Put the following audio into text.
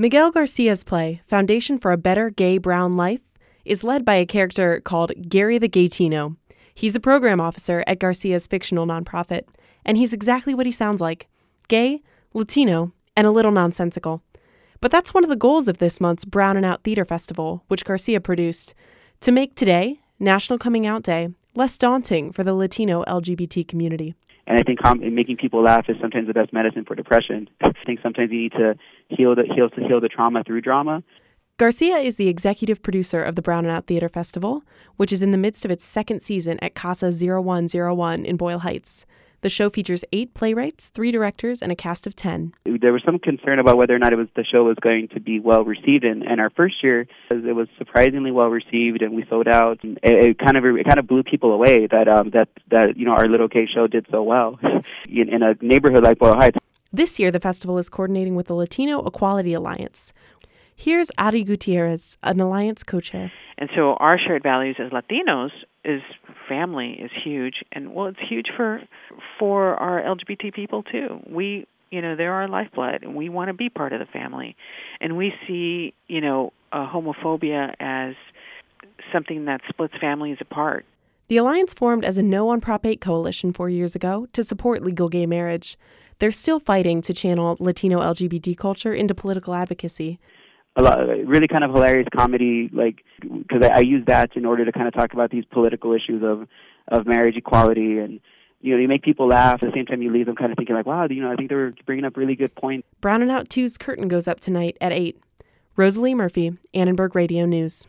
Miguel Garcia's play, Foundation for a Better Gay Brown Life, is led by a character called Gary the Gaytino. He's a program officer at Garcia's fictional nonprofit, and he's exactly what he sounds like gay, Latino, and a little nonsensical. But that's one of the goals of this month's Brown and Out Theater Festival, which Garcia produced, to make today, National Coming Out Day, less daunting for the Latino LGBT community. And I think com- making people laugh is sometimes the best medicine for depression. I think sometimes you need to heal the heal to heal the trauma through drama. Garcia is the executive producer of the Brown and Out Theater Festival, which is in the midst of its second season at Casa 0101 in Boyle Heights. The show features eight playwrights, three directors, and a cast of ten. There was some concern about whether or not it was the show was going to be well received, and, and our first year it was surprisingly well received, and we sold out. And it, it kind of it kind of blew people away that um, that that you know our little gay show did so well in, in a neighborhood like Boyle Heights. This year, the festival is coordinating with the Latino Equality Alliance. Here's Ari Gutierrez, an alliance co-chair. And so our shared values as Latinos is family is huge, and well, it's huge for for our LGBT people too. We, you know, they're our lifeblood, and we want to be part of the family, and we see, you know, uh, homophobia as something that splits families apart. The alliance formed as a No on Prop 8 coalition four years ago to support legal gay marriage. They're still fighting to channel Latino LGBT culture into political advocacy a lot, really kind of hilarious comedy, like because I, I use that in order to kind of talk about these political issues of of marriage equality and you know, you make people laugh. At the same time, you leave them kind of thinking like, wow, you know, I think they were bringing up really good points. Brown and Out 2's curtain goes up tonight at 8. Rosalie Murphy, Annenberg Radio News.